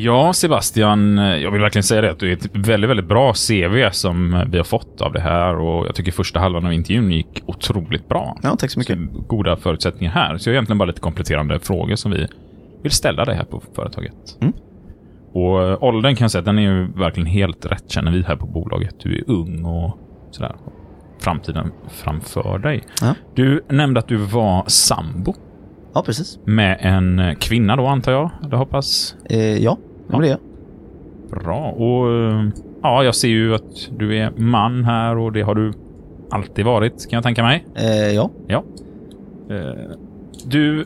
Ja, Sebastian, jag vill verkligen säga det att du är ett väldigt, väldigt bra CV som vi har fått av det här och jag tycker första halvan av intervjun gick otroligt bra. Ja, tack så mycket. Så goda förutsättningar här. Så jag har egentligen bara lite kompletterande frågor som vi vill ställa dig här på företaget. Mm. Och eh, åldern kan jag säga att den är ju verkligen helt rätt känner vi här på bolaget. Du är ung och sådär. Framtiden framför dig. Ja. Du nämnde att du var sambo Ja, precis. med en kvinna då antar jag? Eller hoppas? Eh, ja, det var det jag. Bra. Och eh, ja, jag ser ju att du är man här och det har du alltid varit kan jag tänka mig. Eh, ja. Ja. Eh, Du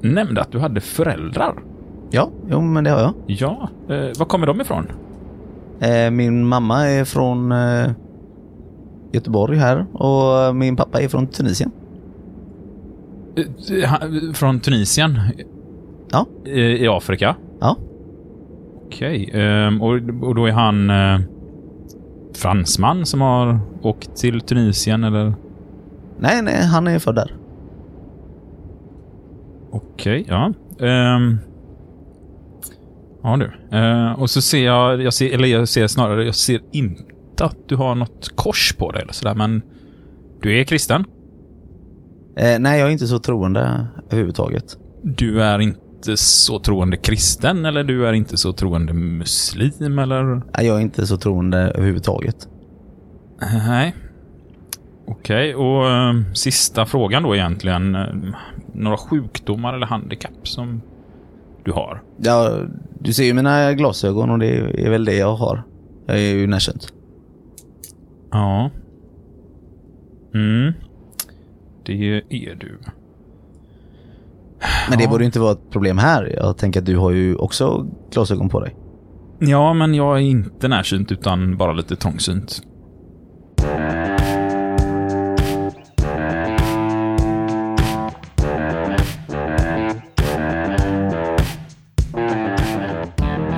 nämnde att du hade föräldrar. Ja, jo, men det har jag. Ja. Eh, Var kommer de ifrån? Eh, min mamma är från eh, Göteborg här och min pappa är från Tunisien. Från Tunisien? Ja. I Afrika? Ja. Okej. ehm, och, och då är han eh, fransman som har åkt till Tunisien eller? Nej, nej, han är född där. Okej, ja. Ehm. ja du. Eh, och så ser jag, jag ser, eller jag ser snarare, jag ser inte att du har något kors på dig eller sådär, men du är kristen. Eh, nej, jag är inte så troende överhuvudtaget. Du är inte så troende kristen eller du är inte så troende muslim eller? Nej, jag är inte så troende överhuvudtaget. Nej. Okej, och eh, sista frågan då egentligen. eh, några sjukdomar eller handikapp som du har? Ja, du ser ju mina glasögon och det är väl det jag har. Jag är ju närsynt. Ja. Mm. Det är du. Men det Ja. borde inte vara ett problem här. Jag tänker att du har ju också glasögon på dig. Ja, men jag är inte närsynt utan bara lite trångsynt.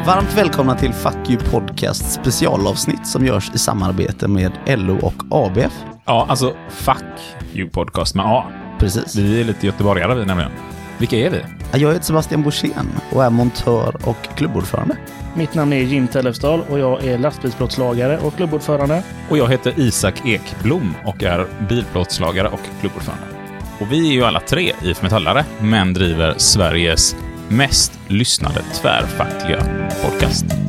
Varmt välkomna till Fuck You Podcast specialavsnitt som görs i samarbete med LO och ABF. Ja, alltså fuck you podcast med A. Precis. Vi är lite göteborgare vi nämligen. Vilka är vi? Jag heter Sebastian Borssén och är montör och klubbordförande. Mitt namn är Jim Tellefsdal och jag är lastbilsplåtslagare och klubbordförande. Och jag heter Isak Ekblom och är bilplåtslagare och klubbordförande. Och vi är ju alla tre IF Metallare, men driver Sveriges mest lyssnade tvärfackliga podcast.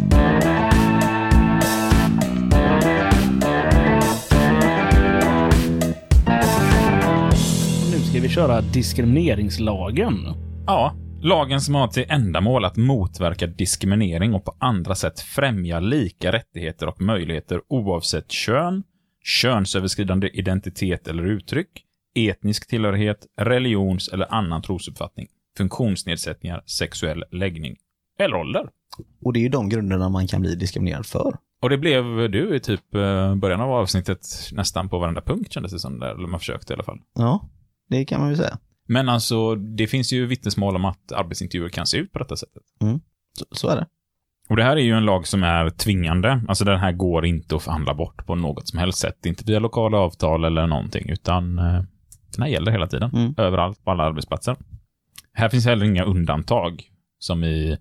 Ska vi köra diskrimineringslagen. Ja, lagen som har till ändamål att motverka diskriminering och på andra sätt främja lika rättigheter och möjligheter oavsett kön, könsöverskridande identitet eller uttryck, etnisk tillhörighet, religions eller annan trosuppfattning, funktionsnedsättningar, sexuell läggning eller ålder. Och det är ju de grunderna man kan bli diskriminerad för. Och det blev du i typ eh, början av avsnittet nästan på varenda punkt kändes det som, där, eller man försökte i alla fall. Ja, det kan man ju säga. Men alltså, det finns ju vittnesmål om att arbetsintervjuer kan se ut på detta sättet. Så, så är det. Och det här är ju en lag som är tvingande. Alltså den här går inte att förhandla bort på något som helst sätt. Inte via lokala avtal eller någonting, utan eh, den här gäller hela tiden. Mm. Överallt på alla arbetsplatser. Här finns heller inga undantag, som i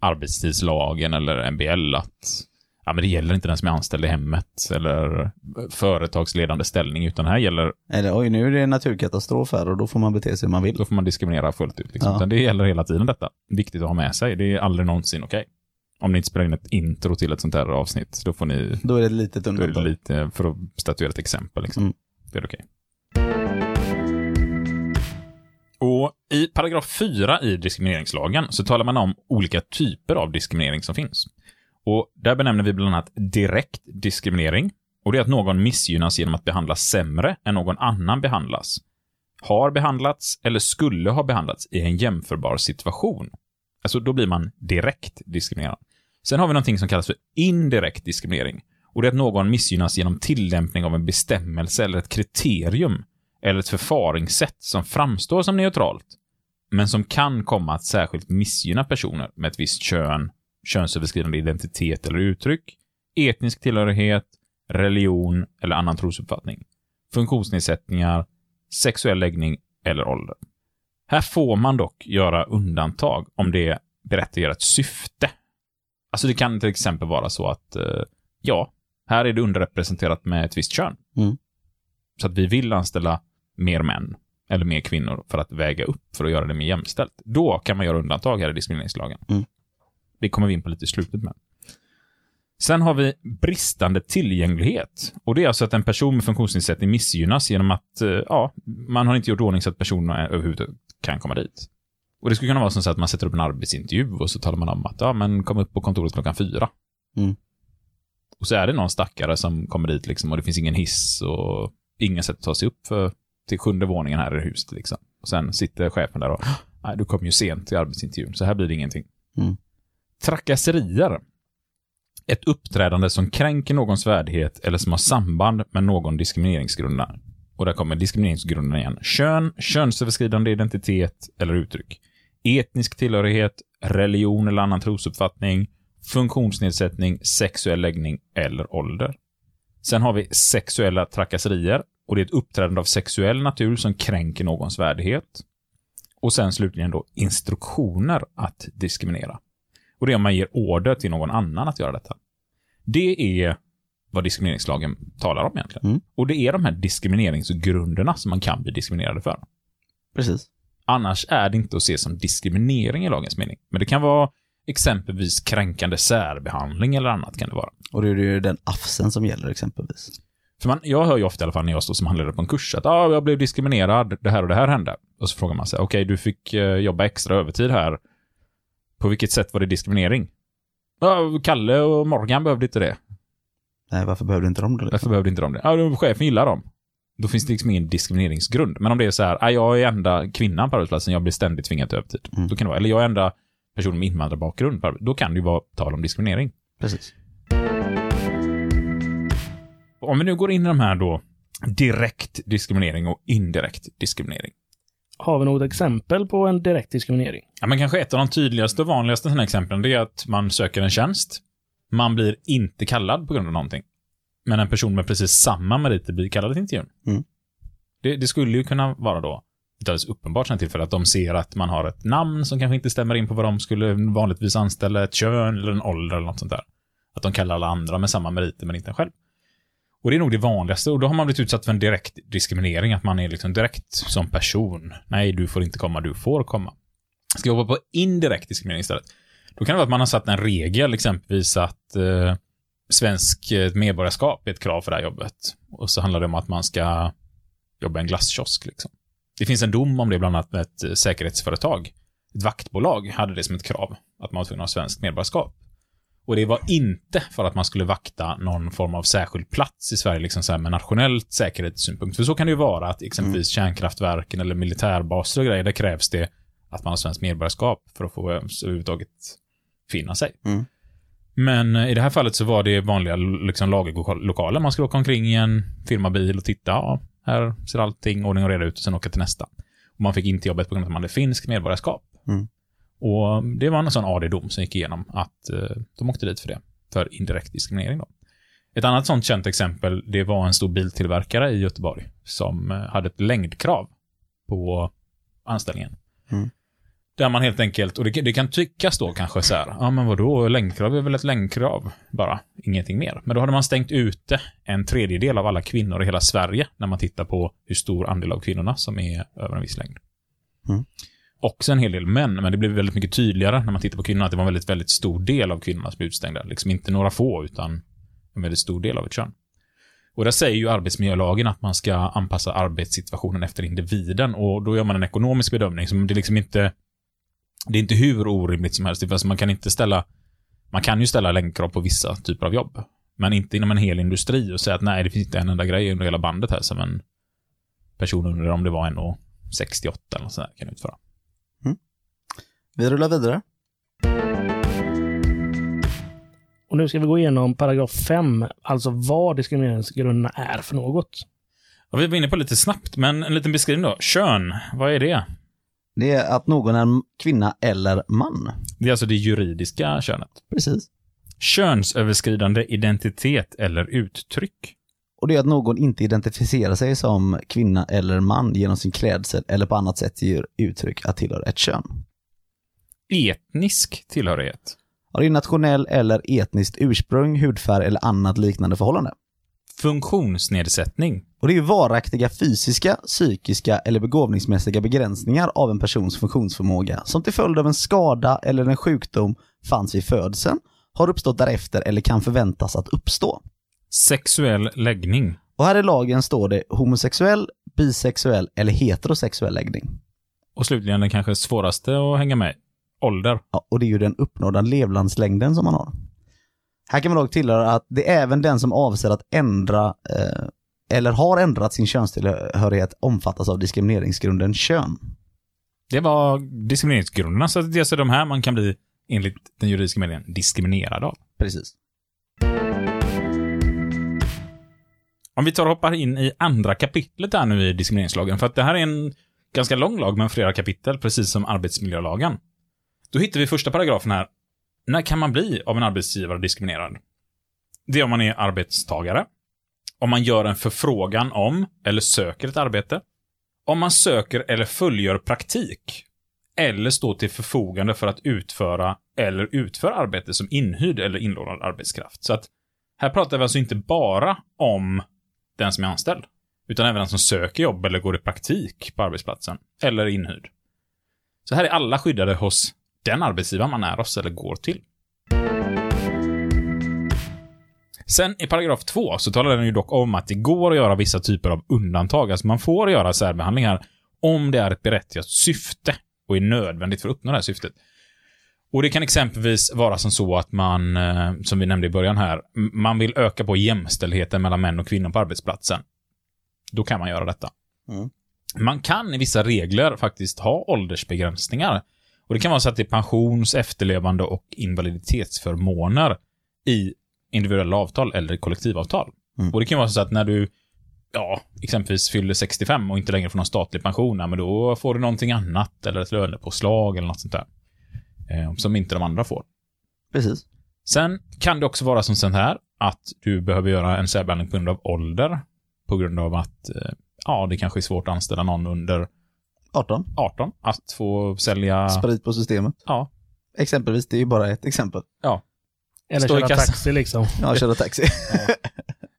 arbetstidslagen eller MBL, att ja, men det gäller inte den som är anställd i hemmet eller företagsledande ställning, utan här gäller, Eller oj, nu är det naturkatastrof här och då får man bete sig hur man vill. då får man diskriminera fullt ut. Liksom. Ja. Det gäller hela tiden detta. Viktigt att ha med sig. Det är aldrig någonsin okej. Om ni inte spelar in ett intro till ett sånt här avsnitt, då får ni Då är det ett litet Då är det undantag. lite för att statuera ett exempel. Liksom. Mm. Det är okej. Och i paragraf 4 i diskrimineringslagen så talar man om olika typer av diskriminering som finns. Och där benämner vi bland annat direkt diskriminering. Och det är att någon missgynnas genom att behandlas sämre än någon annan behandlas. Har behandlats eller skulle ha behandlats i en jämförbar situation. Alltså, då blir man direkt diskriminerad. Sen har vi någonting som kallas för indirekt diskriminering. Och det är att någon missgynnas genom tillämpning av en bestämmelse eller ett kriterium eller ett förfaringssätt som framstår som neutralt, men som kan komma att särskilt missgynna personer med ett visst kön, könsöverskridande identitet eller uttryck, etnisk tillhörighet, religion eller annan trosuppfattning, funktionsnedsättningar, sexuell läggning eller ålder. Här får man dock göra undantag om det berättigar ett syfte Alltså det kan till exempel vara så att, eh, ja, här är det underrepresenterat med ett visst kön. Mm. Så att vi vill anställa mer män eller mer kvinnor för att väga upp, för att göra det mer jämställt. Då kan man göra undantag här i diskrimineringslagen. Mm. Det kommer vi in på lite i slutet med. Sen har vi bristande tillgänglighet. Och det är alltså att en person med funktionsnedsättning missgynnas genom att, eh, ja, man har inte gjort ordning så att personen överhuvudtaget kan komma dit. Och det skulle kunna vara så att man sätter upp en arbetsintervju och så talar man om att, ja, men kom upp på kontoret klockan fyra. Mm. Och så är det någon stackare som kommer dit liksom och det finns ingen hiss och ingen sätt att ta sig upp för, till sjunde våningen här i huset liksom. Och sen sitter chefen där och, nej, du kom ju sent till arbetsintervjun, så här blir det ingenting. Mm. Trakasserier. Ett uppträdande som kränker någons värdighet eller som har samband med någon diskrimineringsgrunderna. Och där kommer diskrimineringsgrunderna igen. Kön, könsöverskridande identitet eller uttryck. Etnisk tillhörighet, religion eller annan trosuppfattning, funktionsnedsättning, sexuell läggning eller ålder. Sen har vi sexuella trakasserier och det är ett uppträdande av sexuell natur som kränker någons värdighet. Och sen slutligen då instruktioner att diskriminera. Och det är om man ger order till någon annan att göra detta. Det är vad diskrimineringslagen talar om egentligen. Mm. Och det är de här diskrimineringsgrunderna som man kan bli diskriminerad för. Precis. Annars är det inte att se som diskriminering i lagens mening. Men det kan vara exempelvis kränkande särbehandling eller annat kan det vara. Och det är ju den afsen som gäller exempelvis. För man, jag hör ju ofta i alla fall när jag står som handledare på en kurs att ah, jag blev diskriminerad, det här och det här hände. Och så frågar man sig, okej, du fick eh, jobba extra övertid här. På vilket sätt var det diskriminering? Ja, Kalle och Morgan behövde inte det. Nej, varför behövde inte de det? Varför behövde inte de det? Ja, chefen gillar dem. Då finns det liksom ingen diskrimineringsgrund. Men om det är så här, ah, jag är enda kvinnan på arbetsplatsen, jag blir ständigt tvingad till övertid. Mm. Då kan det vara, eller jag är enda person med invandrarbakgrund, då kan det ju vara tal om diskriminering. Precis. Om vi nu går in i de här då, direkt diskriminering och indirekt diskriminering. Har vi något exempel på en direkt diskriminering? Ja, men kanske ett av de tydligaste och vanligaste sådana exemplen, det är att man söker en tjänst. Man blir inte kallad på grund av någonting. Men en person med precis samma meriter blir kallad till intervjun. Mm. Det, det skulle ju kunna vara då ett alldeles uppenbart sånt tillfälle att de ser att man har ett namn som kanske inte stämmer in på vad de skulle vanligtvis anställa, ett kön eller en ålder eller något sånt där. Att de kallar alla andra med samma meriter men inte en själv. Och det är nog det vanligaste och då har man blivit utsatt för en direkt diskriminering, att man är liksom direkt som person. Nej, du får inte komma, du får komma. Ska jag hoppa på indirekt diskriminering istället? Då kan det vara att man har satt en regel, exempelvis att eh, svensk eh, medborgarskap är ett krav för det här jobbet. Och så handlar det om att man ska jobba i en glasskiosk. Liksom. Det finns en dom om det bland annat med ett eh, säkerhetsföretag. Ett vaktbolag hade det som ett krav, att man var tvungen att ha svenskt medborgarskap. Och det var inte för att man skulle vakta någon form av särskild plats i Sverige, liksom så här med nationellt säkerhetssynpunkt. För så kan det ju vara att exempelvis kärnkraftverken eller militärbaser och grejer, där krävs det att man har svenskt medborgarskap för att få överhuvudtaget finna sig. Mm. Men eh, i det här fallet så var det vanliga liksom, lagerlokaler. Man skulle åka omkring i en firmabil och titta. Ja, här ser allting ordning och reda ut och sen åka till nästa. Och man fick inte jobbet på grund av att man hade finskt medborgarskap. Mm. Och det var en sån AD-dom som gick igenom att eh, de åkte dit för det. För indirekt diskriminering då. Ett annat sånt känt exempel, det var en stor biltillverkare i Göteborg som eh, hade ett längdkrav på anställningen. Mm. Där man helt enkelt, och det, det kan tyckas då kanske så här, ja men vadå, längdkrav är väl ett längdkrav, bara, ingenting mer. Men då hade man stängt ute en tredjedel av alla kvinnor i hela Sverige när man tittar på hur stor andel av kvinnorna som är över en viss längd. Mm. Också en hel del män, men det blev väldigt mycket tydligare när man tittar på kvinnorna att det var en väldigt, väldigt stor del av kvinnorna som blev utstängda. Liksom inte några få, utan en väldigt stor del av ett kön. Och där säger ju arbetsmiljölagen att man ska anpassa arbetssituationen efter individen och då gör man en ekonomisk bedömning som det är liksom inte det är inte hur orimligt som helst. Alltså man kan inte ställa man kan ju ställa längdkrav på vissa typer av jobb. Men inte inom en hel industri och säga att nej, det finns inte en enda grej under hela bandet här som en person under, om det var 1,68 eller något sånt där, kan utföra. Vi rullar vidare. Och nu ska vi gå igenom paragraf 5, alltså vad diskrimineringsgrunderna är för något. Ja, vi var inne på lite snabbt, men en liten beskrivning då. Kön, vad är det? Det är att någon är en kvinna eller man. Det är alltså det juridiska könet. Precis. Könsöverskridande identitet eller uttryck. Och det är att någon inte identifierar sig som kvinna eller man genom sin klädsel eller på annat sätt ger uttryck att tillhöra ett kön. Etnisk tillhörighet. Ja, det är nationell eller etniskt ursprung, hudfärg eller annat liknande förhållande. Funktionsnedsättning. Och det är ju varaktiga fysiska, psykiska eller begåvningsmässiga begränsningar av en persons funktionsförmåga som till följd av en skada eller en sjukdom fanns vid födseln, har uppstått därefter eller kan förväntas att uppstå. Sexuell läggning. Och här i lagen står det homosexuell, bisexuell eller heterosexuell läggning. Och slutligen den kanske svåraste att hänga med. Ålder. Ja, och det är ju den uppnådda levnadslängden som man har. Här kan man dock tillägga att det är även den som avser att ändra eh, eller har ändrat sin könstillhörighet omfattas av diskrimineringsgrunden kön. Det var diskrimineringsgrunderna, så det är alltså de här man kan bli, enligt den juridiska meningen, diskriminerad av. Precis. Om vi tar och hoppar in i andra kapitlet här nu i diskrimineringslagen, för att det här är en ganska lång lag med flera kapitel, precis som arbetsmiljölagen. Då hittar vi första paragrafen här. När kan man bli av en arbetsgivare diskriminerad? Det är om man är arbetstagare, om man gör en förfrågan om eller söker ett arbete, om man söker eller fullgör praktik, eller står till förfogande för att utföra eller utföra arbete som inhyrd eller inlånad arbetskraft. Så att här pratar vi alltså inte bara om den som är anställd, utan även den som söker jobb eller går i praktik på arbetsplatsen, eller är inhyrd. Så här är alla skyddade hos den arbetsgivaren man är hos eller går till. Sen i paragraf 2 så talar den ju dock om att det går att göra vissa typer av undantag. Alltså man får göra särbehandlingar om det är ett berättigat syfte och är nödvändigt för att uppnå det här syftet. Och det kan exempelvis vara som så att man, eh, som vi nämnde i början här, man vill öka på jämställdheten mellan män och kvinnor på arbetsplatsen. Då kan man göra detta. Mm. Man kan i vissa regler faktiskt ha åldersbegränsningar. Och det kan vara så att det är pensions-, efterlevande och invaliditetsförmåner i individuella avtal eller kollektivavtal. Mm. Och det kan vara så att när du, ja, exempelvis fyller 65 och inte längre får någon statlig pension, men då får du någonting annat eller ett lönepåslag eller något sånt där. Eh, som inte de andra får. Precis. Sen kan det också vara som sånt här, att du behöver göra en särbehandling på grund av ålder. På grund av att, eh, ja, det kanske är svårt att anställa någon under 18. 18 att få sälja... Sprit på systemet. Ja. Exempelvis, det är ju bara ett exempel. Eller Stå köra taxi liksom. Ja, köra taxi.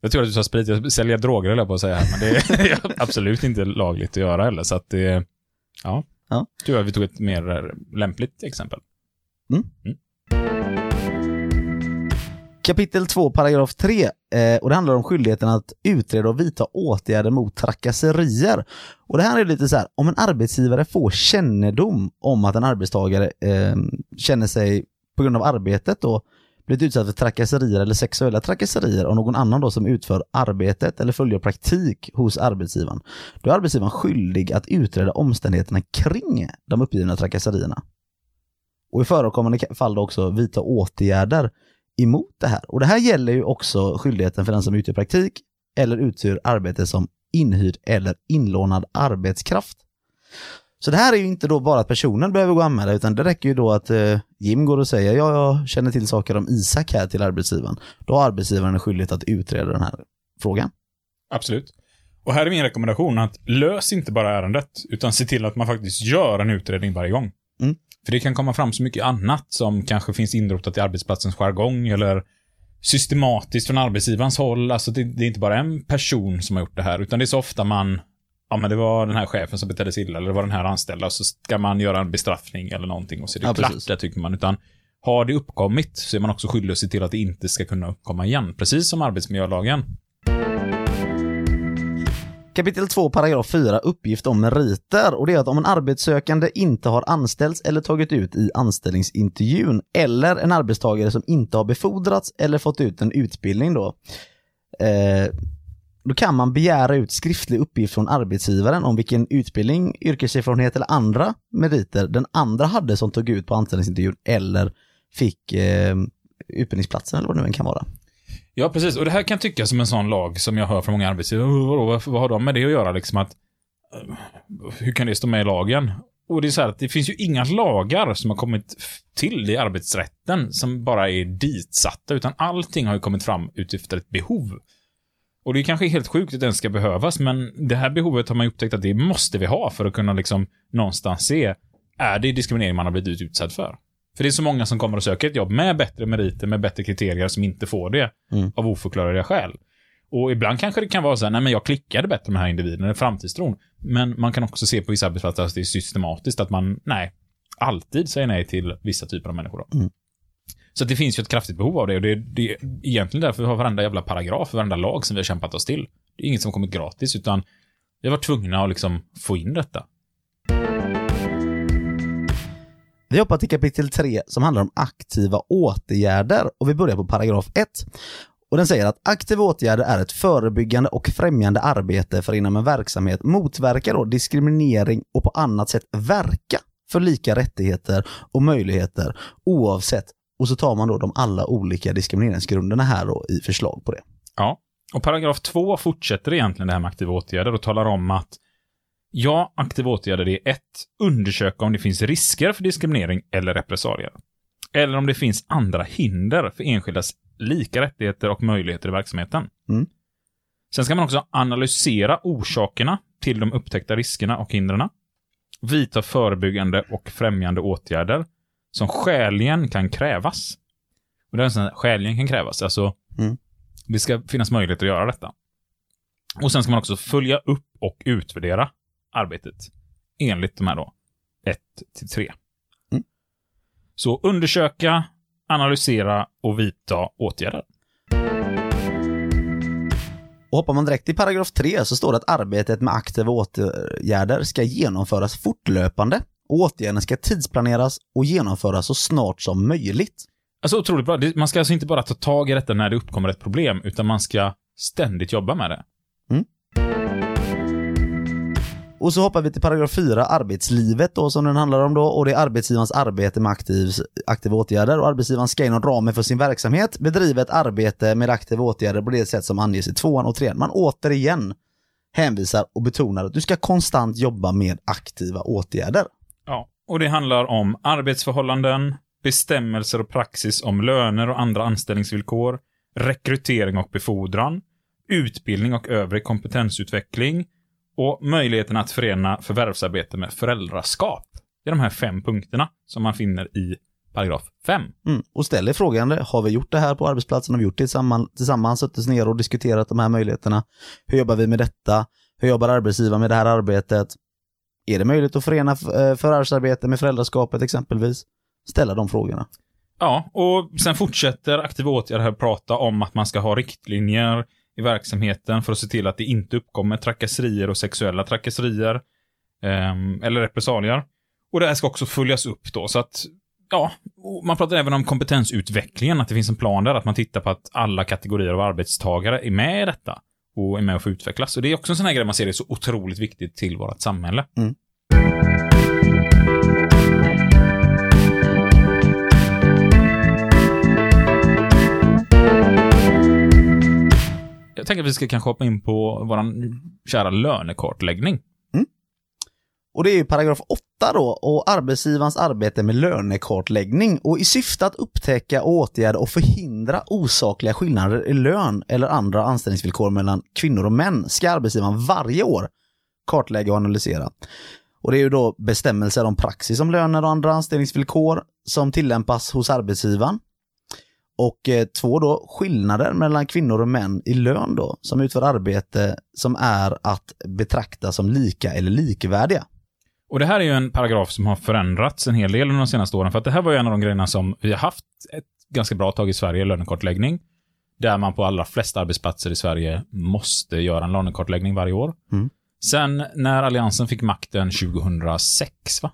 Jag tror att du sa sprit, jag säljer droger höll jag på att säga, men det är absolut inte lagligt att göra heller, så att det... Ja. Ja. Tror jag vi tog ett mer eh, lämpligt exempel. Kapitel 2, paragraf 3. Eh, och det handlar om skyldigheten att utreda och vidta åtgärder mot trakasserier. Och det här är lite så här, om en arbetsgivare får kännedom om att en arbetstagare eh, känner sig på grund av arbetet då blivit utsatt för trakasserier eller sexuella trakasserier av någon annan då som utför arbetet eller följer praktik hos arbetsgivaren. Då är arbetsgivaren skyldig att utreda omständigheterna kring de uppgivna trakasserierna. Och i förekommande fall då också vidta åtgärder emot det här. Och det här gäller ju också skyldigheten för den som utgör praktik eller utför arbete som inhyrd eller inlånad arbetskraft. Så det här är ju inte då bara att personen behöver gå och anmäla utan det räcker ju då att eh, Jim går och säger ja, jag känner till saker om Isak här till arbetsgivaren. Då har arbetsgivaren en skyldighet att utreda den här frågan. Absolut. Och här är min rekommendation att lös inte bara ärendet, utan se till att man faktiskt gör en utredning varje gång. För det kan komma fram så mycket annat som kanske finns inrotat i arbetsplatsens jargong eller systematiskt från arbetsgivarens håll. Alltså det, det är inte bara en person som har gjort det här, utan det är så ofta man Ja men det var den här chefen som betedde sig illa, eller det var den här anställda, och så ska man göra en bestraffning eller någonting och så är det Ja, klart, det tycker man. Utan har det uppkommit så är man också skyldig att se till att det inte ska kunna uppkomma igen. Precis som arbetsmiljölagen. Kapitel 2, paragraf 4, uppgift om meriter. Och det är att om en arbetssökande inte har anställts eller tagit ut i anställningsintervjun eller en arbetstagare som inte har befordrats eller fått ut en utbildning då. Eh, då kan man begära ut skriftlig uppgift från arbetsgivaren om vilken utbildning, yrkeserfarenhet eller andra meriter den andra hade som tog ut på anställningsintervjun eller fick eh, utbildningsplatsen eller vad det nu än kan vara. Ja, precis. Och det här kan tyckas som en sån lag som jag hör från många arbetsgivare. Oh, vad, vad har de med det att göra? Liksom att, eh, hur kan det stå med i lagen? Och det är så här att det finns ju inga lagar som har kommit till i arbetsrätten som bara är ditsatta, utan allting har ju kommit fram utifrån ett behov. Och det är kanske helt sjukt att den ska behövas, men det här behovet har man ju upptäckt att det måste vi ha för att kunna liksom någonstans se, är det diskriminering man har blivit utsatt för? För det är så många som kommer och söker ett jobb med bättre meriter, med bättre kriterier, som inte får det Mm. av oförklarliga skäl. Och ibland kanske det kan vara så här, nej men jag klickade bättre med den här individen, eller framtidstron. Men man kan också se på vissa arbetsplatser att det är systematiskt, att man, nej, alltid säger nej till vissa typer av människor. Mm. Så det finns ju ett kraftigt behov av det och det, det är egentligen därför vi har varenda jävla paragraf, varenda lag som vi har kämpat oss till. Det är inget som kommit gratis, utan vi har varit tvungna att liksom få in detta. Vi hoppar till kapitel 3 som handlar om aktiva åtgärder och vi börjar på paragraf 1. Och den säger att aktiva åtgärder är ett förebyggande och främjande arbete för inom en verksamhet motverka då diskriminering och på annat sätt verka för lika rättigheter och möjligheter oavsett. Och så tar man då de alla olika diskrimineringsgrunderna här då i förslag på det. Ja. Och paragraf 2 fortsätter egentligen det här med aktiva åtgärder och talar om att ja, aktiva åtgärder är ett, undersöka om det finns risker för diskriminering eller repressalier. Eller om det finns andra hinder för enskildas lika rättigheter och möjligheter i verksamheten. Mm. Sen ska man också analysera orsakerna till de upptäckta riskerna och hindren. Vidta förebyggande och främjande åtgärder som skäligen kan krävas. Och det är sån skäligen kan krävas, alltså Mm. det ska finnas möjlighet att göra detta. Och sen ska man också följa upp och utvärdera arbetet enligt de här då 1 till 3. Mm. Så undersöka, analysera och vidta åtgärder. Och hoppar man direkt till paragraf 3 så står det att arbetet med aktiva åtgärder ska genomföras fortlöpande och åtgärderna ska tidsplaneras och genomföras så snart som möjligt. Alltså otroligt bra. Man ska alltså inte bara ta tag i detta när det uppkommer ett problem, utan man ska ständigt jobba med det. Och så hoppar vi till paragraf 4, arbetslivet då som den handlar om då och det är arbetsgivarens arbete med aktiv, aktiva åtgärder och arbetsgivaren ska inom ramen för sin verksamhet bedriva ett arbete med aktiva åtgärder på det sätt som anges i tvåan och trean. Man återigen hänvisar och betonar att du ska konstant jobba med aktiva åtgärder. Ja, och det handlar om arbetsförhållanden, bestämmelser och praxis om löner och andra anställningsvillkor, rekrytering och befordran, utbildning och övrig kompetensutveckling och möjligheten att förena förvärvsarbete med föräldraskap. Det är de här fem punkterna som man finner i paragraf 5. Mm. Och ställer frågan, har vi gjort det här på arbetsplatsen? Har vi gjort det tillsammans, tillsammans suttit oss ner och diskuterat de här möjligheterna? Hur jobbar vi med detta? Hur jobbar arbetsgivaren med det här arbetet? Är det möjligt att förena eh, förvärvsarbete med föräldraskapet exempelvis? Ställa de frågorna. Ja, och sen fortsätter aktiva åtgärder här prata om att man ska ha riktlinjer i verksamheten för att se till att det inte uppkommer trakasserier och sexuella trakasserier. eh, eller repressalier. Och det här ska också följas upp då, så att Ja, man pratar även om kompetensutvecklingen, att det finns en plan där, att man tittar på att alla kategorier av arbetstagare är med i detta och är med och får utvecklas. Och det är också en sån här grej man ser är så otroligt viktigt till vårt samhälle. Mm. Jag tänker att vi ska kanske hoppa in på vår kära lönekartläggning. Mm. Och det är ju paragraf 8 då, och arbetsgivarens arbete med lönekartläggning. Och i syfte att upptäcka, åtgärda och förhindra osakliga skillnader i lön eller andra anställningsvillkor mellan kvinnor och män ska arbetsgivaren varje år kartlägga och analysera. Och det är ju då bestämmelser om praxis om löner och andra anställningsvillkor som tillämpas hos arbetsgivaren. Och eh, två då, skillnader mellan kvinnor och män i lön då, som utför arbete som är att betrakta som lika eller likvärdiga. Och det här är ju en paragraf som har förändrats en hel del under de senaste åren, för att det här var ju en av de grejerna som vi har haft ett ganska bra tag i Sverige, lönekartläggning. Där man på allra flesta arbetsplatser i Sverige måste göra en lönekartläggning varje år. Mm. Sen när Alliansen fick makten 2006, va?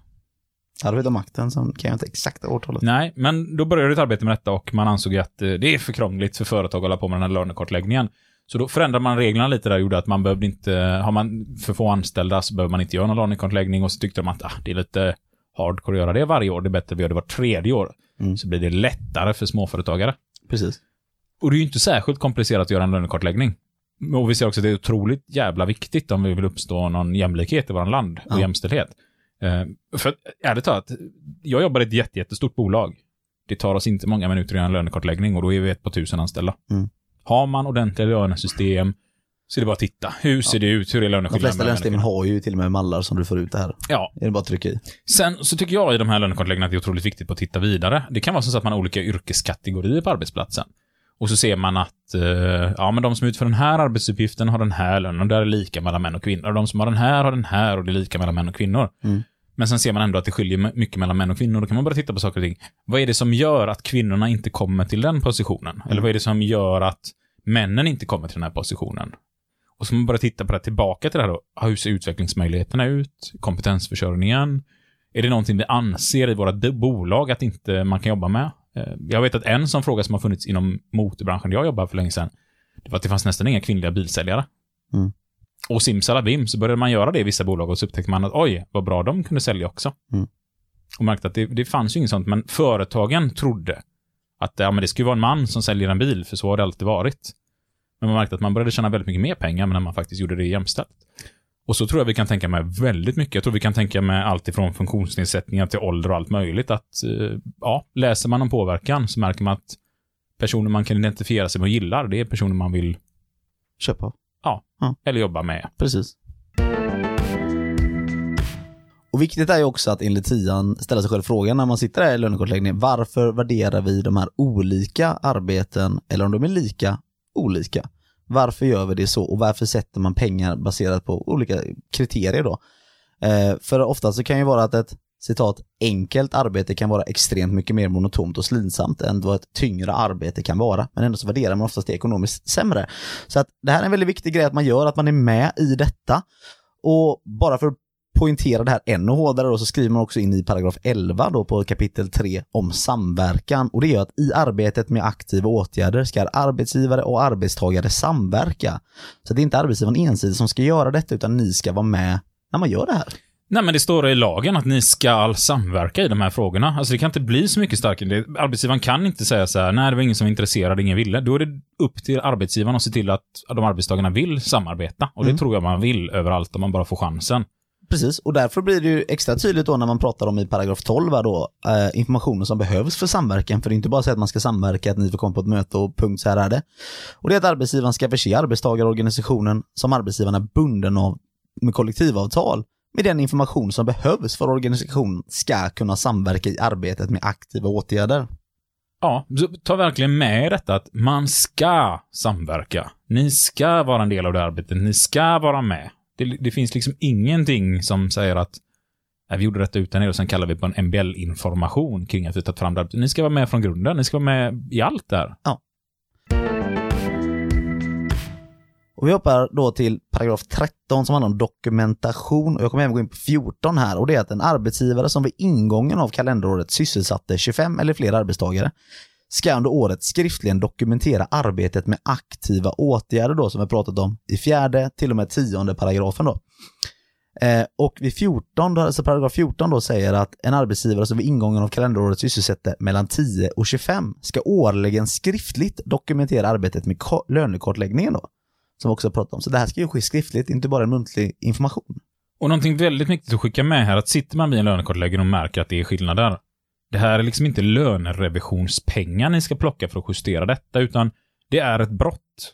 Hade vi då makten så kan jag inte exakta årtalet. Nej, men då började ett arbete med detta och man ansåg att eh, det är för krångligt för företag att hålla på med den här lönekartläggningen. Så då förändrade man reglerna lite där, gjorde att man behövde inte, har man för få anställda så behöver man inte göra någon lönekartläggning och så tyckte de att ah, det är lite hardcore att göra det varje år, det är bättre att vi gör det var tredje år. Mm. Så blir det lättare för småföretagare. Precis. Och det är ju inte särskilt komplicerat att göra en lönekartläggning. Och vi ser också att det är otroligt jävla viktigt om vi vill uppstå någon jämlikhet i vårt land och Ja. jämställdhet. Eh, för ärligt talat, jag jobbar i ett jätte, jättestort bolag. Det tar oss inte många minuter att göra en lönekartläggning och då är vi ett på tusen anställda. Mm. Har man ordentliga lönesystem, Så det är bara att titta. Hur ser det ut? Hur är De löneskillnaden? flesta mellan länsstyrelser människorna? har ju till och med mallar som du får ut det här. Ja. Det är bara att trycka i. Sen så tycker jag i de här lönekartläggningarna att det är otroligt viktigt att titta vidare. Det kan vara så att man har olika yrkeskategorier på arbetsplatsen. Och så ser man att eh, ja, men de som utför den här arbetsuppgiften har den här lönen och där är lika mellan män och kvinnor. Och de som har den här har den här och det är lika mellan män och kvinnor. Mm. Men sen ser man ändå att det skiljer mycket mellan män och kvinnor. Då kan man börja titta på saker och ting. Vad är det som gör att kvinnorna inte kommer till den positionen? Eller vad är det som gör att männen inte kommer till den här positionen? Och så man börjar titta på det tillbaka till det här då. Hur ser utvecklingsmöjligheterna ut? Kompetensförsörjningen? Är det någonting vi anser i våra bolag att inte man kan jobba med? Eh, Jag vet att en sån fråga som har funnits inom motorbranschen jag jobbade för länge sedan, det var att det fanns nästan inga kvinnliga bilsäljare. Mm. Och simsalabim så började man göra det i vissa bolag och så upptäckte man att oj, vad bra de kunde sälja också. Mm. Och märkte att det, det fanns ju inget sånt, men företagen trodde att ja, men det skulle vara en man som säljer en bil, för så har det alltid varit. Men man märkte att man började tjäna väldigt mycket mer pengar när man faktiskt gjorde det jämställt. Och så tror jag vi kan tänka med väldigt mycket. Jag tror vi kan tänka med allt ifrån funktionsnedsättningar till ålder och allt möjligt. Att, eh, ja, läser man om påverkan så märker man att personer man kan identifiera sig med och gillar, det är personer man vill, Köpa. eller jobba med. Precis. Och viktigt är ju också att enligt tian ställa sig själv frågan när man sitter där i lönekartläggningen, varför värderar vi de här olika arbeten, eller om de är lika, olika? Varför gör vi det så och varför sätter man pengar baserat på olika kriterier då? Eh, för ofta så kan ju vara att ett citat enkelt arbete kan vara extremt mycket mer monotont och slitsamt än vad ett tyngre arbete kan vara. Men ändå så värderar man oftast det ekonomiskt sämre. Så att det här är en väldigt viktig grej att man gör, att man är med i detta. Och bara för att poängtera det här ännu hårdare då, så skriver man också in i paragraf 11 då på kapitel 3 om samverkan. Och det gör att i arbetet med aktiva åtgärder ska arbetsgivare och arbetstagare samverka. Så det är inte arbetsgivaren ensidigt som ska göra detta, utan ni ska vara med när man gör det här. Nej, men det står i lagen att ni ska samverka i de här frågorna. Alltså det kan inte bli så mycket starkare. Arbetsgivaren kan inte säga så här, nej det var ingen som var intresserad, ingen ville. Då är det upp till arbetsgivaren att se till att de arbetstagarna vill samarbeta. Och det Mm. tror jag man vill överallt om man bara får chansen. Precis, och därför blir det ju extra tydligt då när man pratar om i paragraf 12 då, eh, informationen som behövs för samverkan. För det är inte bara så att man ska samverka, att ni får komma på ett möte och punkt så här är det. Och det är att arbetsgivaren ska förse arbetstagarorganisationen som arbetsgivaren är bunden av med kollektivavtal med den information som behövs för att organisationen ska kunna samverka i arbetet med aktiva åtgärder. Ja, ta verkligen med detta att man ska samverka. Ni ska vara en del av det arbetet. Ni ska vara med. Det, det finns liksom ingenting som säger att äh, vi gjorde detta utan er och sen kallar vi på en MBL-information kring att vi tagit fram det. här. Ni ska vara med från grunden. Ni ska vara med i allt där. Och vi hoppar då till paragraf 13 som handlar om dokumentation och jag kommer även gå in på 14 här och det är att en arbetsgivare som vid ingången av kalenderåret sysselsatte 25 eller fler arbetstagare ska under året skriftligen dokumentera arbetet med aktiva åtgärder då som vi pratat om i fjärde till och med tionde paragrafen då. Eh, och vid 14, alltså paragraf 14 då säger att en arbetsgivare som vid ingången av kalenderåret sysselsätter mellan 10 och 25 ska årligen skriftligt dokumentera arbetet med lönekartläggningen då som vi också pratat om. Så det här ska ju ske skriftligt, inte bara en muntlig information. Och någonting väldigt viktigt att skicka med här, att sitter man vid en lönekartläggning och märker att det är skillnader. Det här är liksom inte lönerevisionspengar ni ska plocka för att justera detta, utan det är ett brott.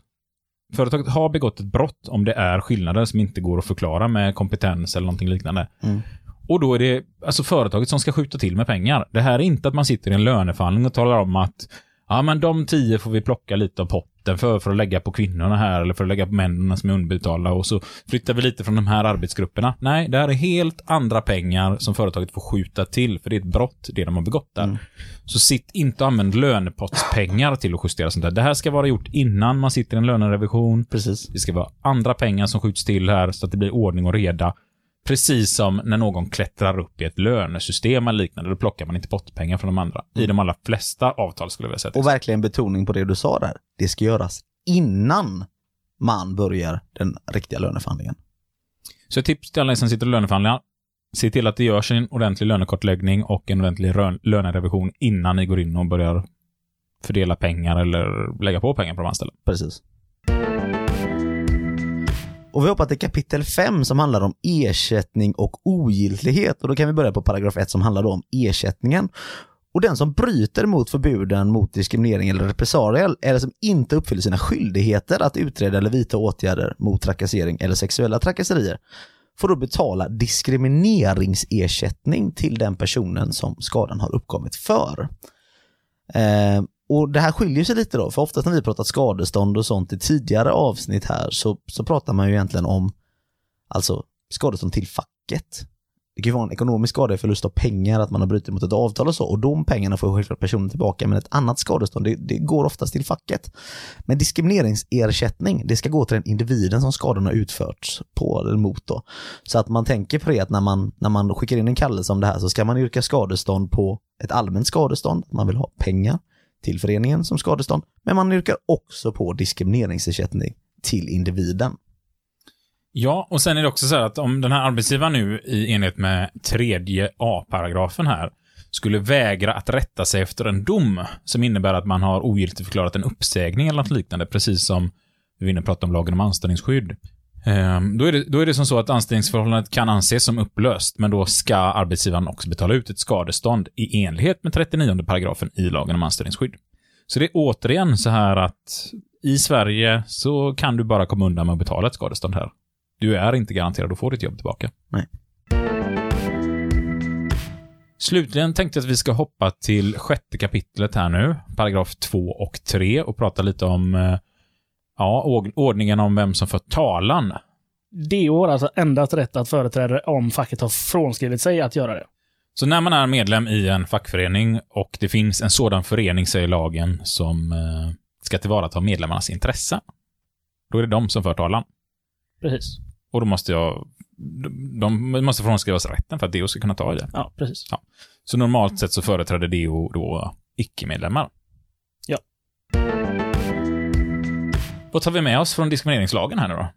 Företaget har begått ett brott om det är skillnader som inte går att förklara med kompetens eller någonting liknande. Mm. Och då är det alltså företaget som ska skjuta till med pengar. Det här är inte att man sitter i en löneförhandling och talar om att ja, men de tio får vi plocka lite av potten för, för att lägga på kvinnorna här eller för att lägga på männen som är underbetalda och så flyttar vi lite från de här arbetsgrupperna. Nej, det här är helt andra pengar som företaget får skjuta till, för det är ett brott, det de har begått där. Mm. Så sitt inte och använd lönepottspengar till att justera sånt där. Det här ska vara gjort innan man sitter i en lönerevision. Precis. Det ska vara andra pengar som skjuts till här så att det blir ordning och reda. Precis som när någon klättrar upp i ett lönesystem eller liknande, då plockar man inte pottpengar från de andra. I de allra flesta avtal skulle jag vilja säga. Och verkligen betoning på det du sa där. Det ska göras innan man börjar den riktiga löneförhandlingen. Så ett tips till alla som sitter i löneförhandlingar. Se till att det görs en ordentlig lönekartläggning och en ordentlig lönerevision innan ni går in och börjar fördela pengar eller lägga på pengar på de anställda. Precis. Och vi hoppar till kapitel 5 som handlar om ersättning och ogiltighet. Och då kan vi börja på paragraf 1 som handlar om ersättningen. Och den som bryter mot förbuden mot diskriminering eller repressalier eller som inte uppfyller sina skyldigheter att utreda eller vidta åtgärder mot trakassering eller sexuella trakasserier får då betala diskrimineringsersättning till den personen som skadan har uppkommit för. Eh, och Det här skiljer sig lite då, för oftast när vi pratat skadestånd och sånt i tidigare avsnitt här så, så pratar man ju egentligen om alltså skadestånd till facket. Det kan ju vara en ekonomisk skada i förlust av pengar, att man har brutit mot ett avtal och så, och de pengarna får självklart personen tillbaka, men ett annat skadestånd, det, det, går oftast till facket. Men diskrimineringsersättning, det ska gå till den individen som skadan har utförts på eller mot då. Så att man tänker på det att när man, när man skickar in en kallelse om det här så ska man yrka skadestånd på ett allmänt skadestånd, man vill ha pengar till föreningen som skadestånd, men man yrkar också på diskrimineringsersättning till individen. Ja, och sen är det också så här att om den här arbetsgivaren nu i enlighet med tredje A-paragrafen här skulle vägra att rätta sig efter en dom som innebär att man har ogiltigförklarat en uppsägning eller något liknande, precis som vi vinner pratade om lagen om anställningsskydd. Ehm, då är, det, då är det som så att anställningsförhållandet kan anses som upplöst, men då ska arbetsgivaren också betala ut ett skadestånd i enlighet med 39 paragrafen i lagen om anställningsskydd. Så det är återigen så här att i Sverige så kan du bara komma undan med att betala ett skadestånd här. Du är inte garanterad att få ditt jobb tillbaka. Nej. Slutligen tänkte jag att vi ska hoppa till sjätte kapitlet här nu, paragraf 2 och 3 och prata lite om eh, ja, ordningen om vem som för talan. DO har alltså endast rätt att företräda om facket har frånskrivit sig att göra det. Så när man är medlem i en fackförening och det finns en sådan förening, säger lagen, som eh, ska tillvarata medlemmarnas intressen, då är det de som för talan. Precis. Och då måste jag... De måste frånskrivas rätten för att DO ska kunna ta i det. Ja, precis. Ja. Så normalt sett så företräder DO då icke-medlemmar. Ja. Vad tar vi med oss från diskrimineringslagen här nu då?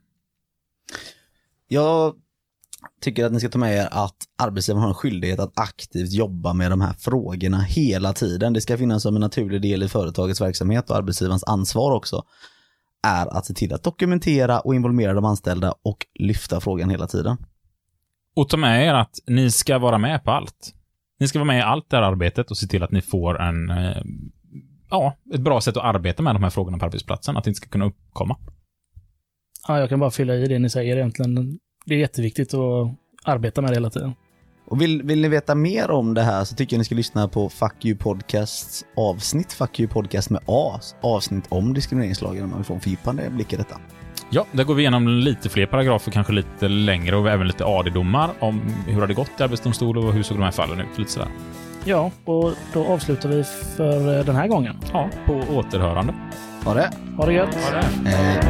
Jag tycker att ni ska ta med er att arbetsgivaren har en skyldighet att aktivt jobba med de här frågorna hela tiden. Det ska finnas som en naturlig del i företagets verksamhet och arbetsgivarens ansvar också är att se till att dokumentera och involvera de anställda och lyfta frågan hela tiden. Och ta med er att ni ska vara med på allt. Ni ska vara med i allt det här arbetet och se till att ni får en, eh, ja, ett bra sätt att arbeta med de här frågorna på arbetsplatsen, att det inte ska kunna uppkomma. Ja, jag kan bara fylla i det ni säger egentligen. Det är jätteviktigt att arbeta med det hela tiden. Och vill, vill ni veta mer om det här så tycker jag ni ska lyssna på Fuck You Podcasts avsnitt, Fuck You Podcast med A, avsnitt om diskrimineringslagen om man vill få en fördjupande blick i detta. Ja, där går vi igenom lite fler paragrafer, kanske lite längre och även lite AD-domar om hur har det gått i Arbetsdomstolen och hur såg de här fallen ut, lite sådär. Ja, och då avslutar vi för eh, den här gången. Ja, på återhörande. Ha det! Ha det gött! Ha det. Hej.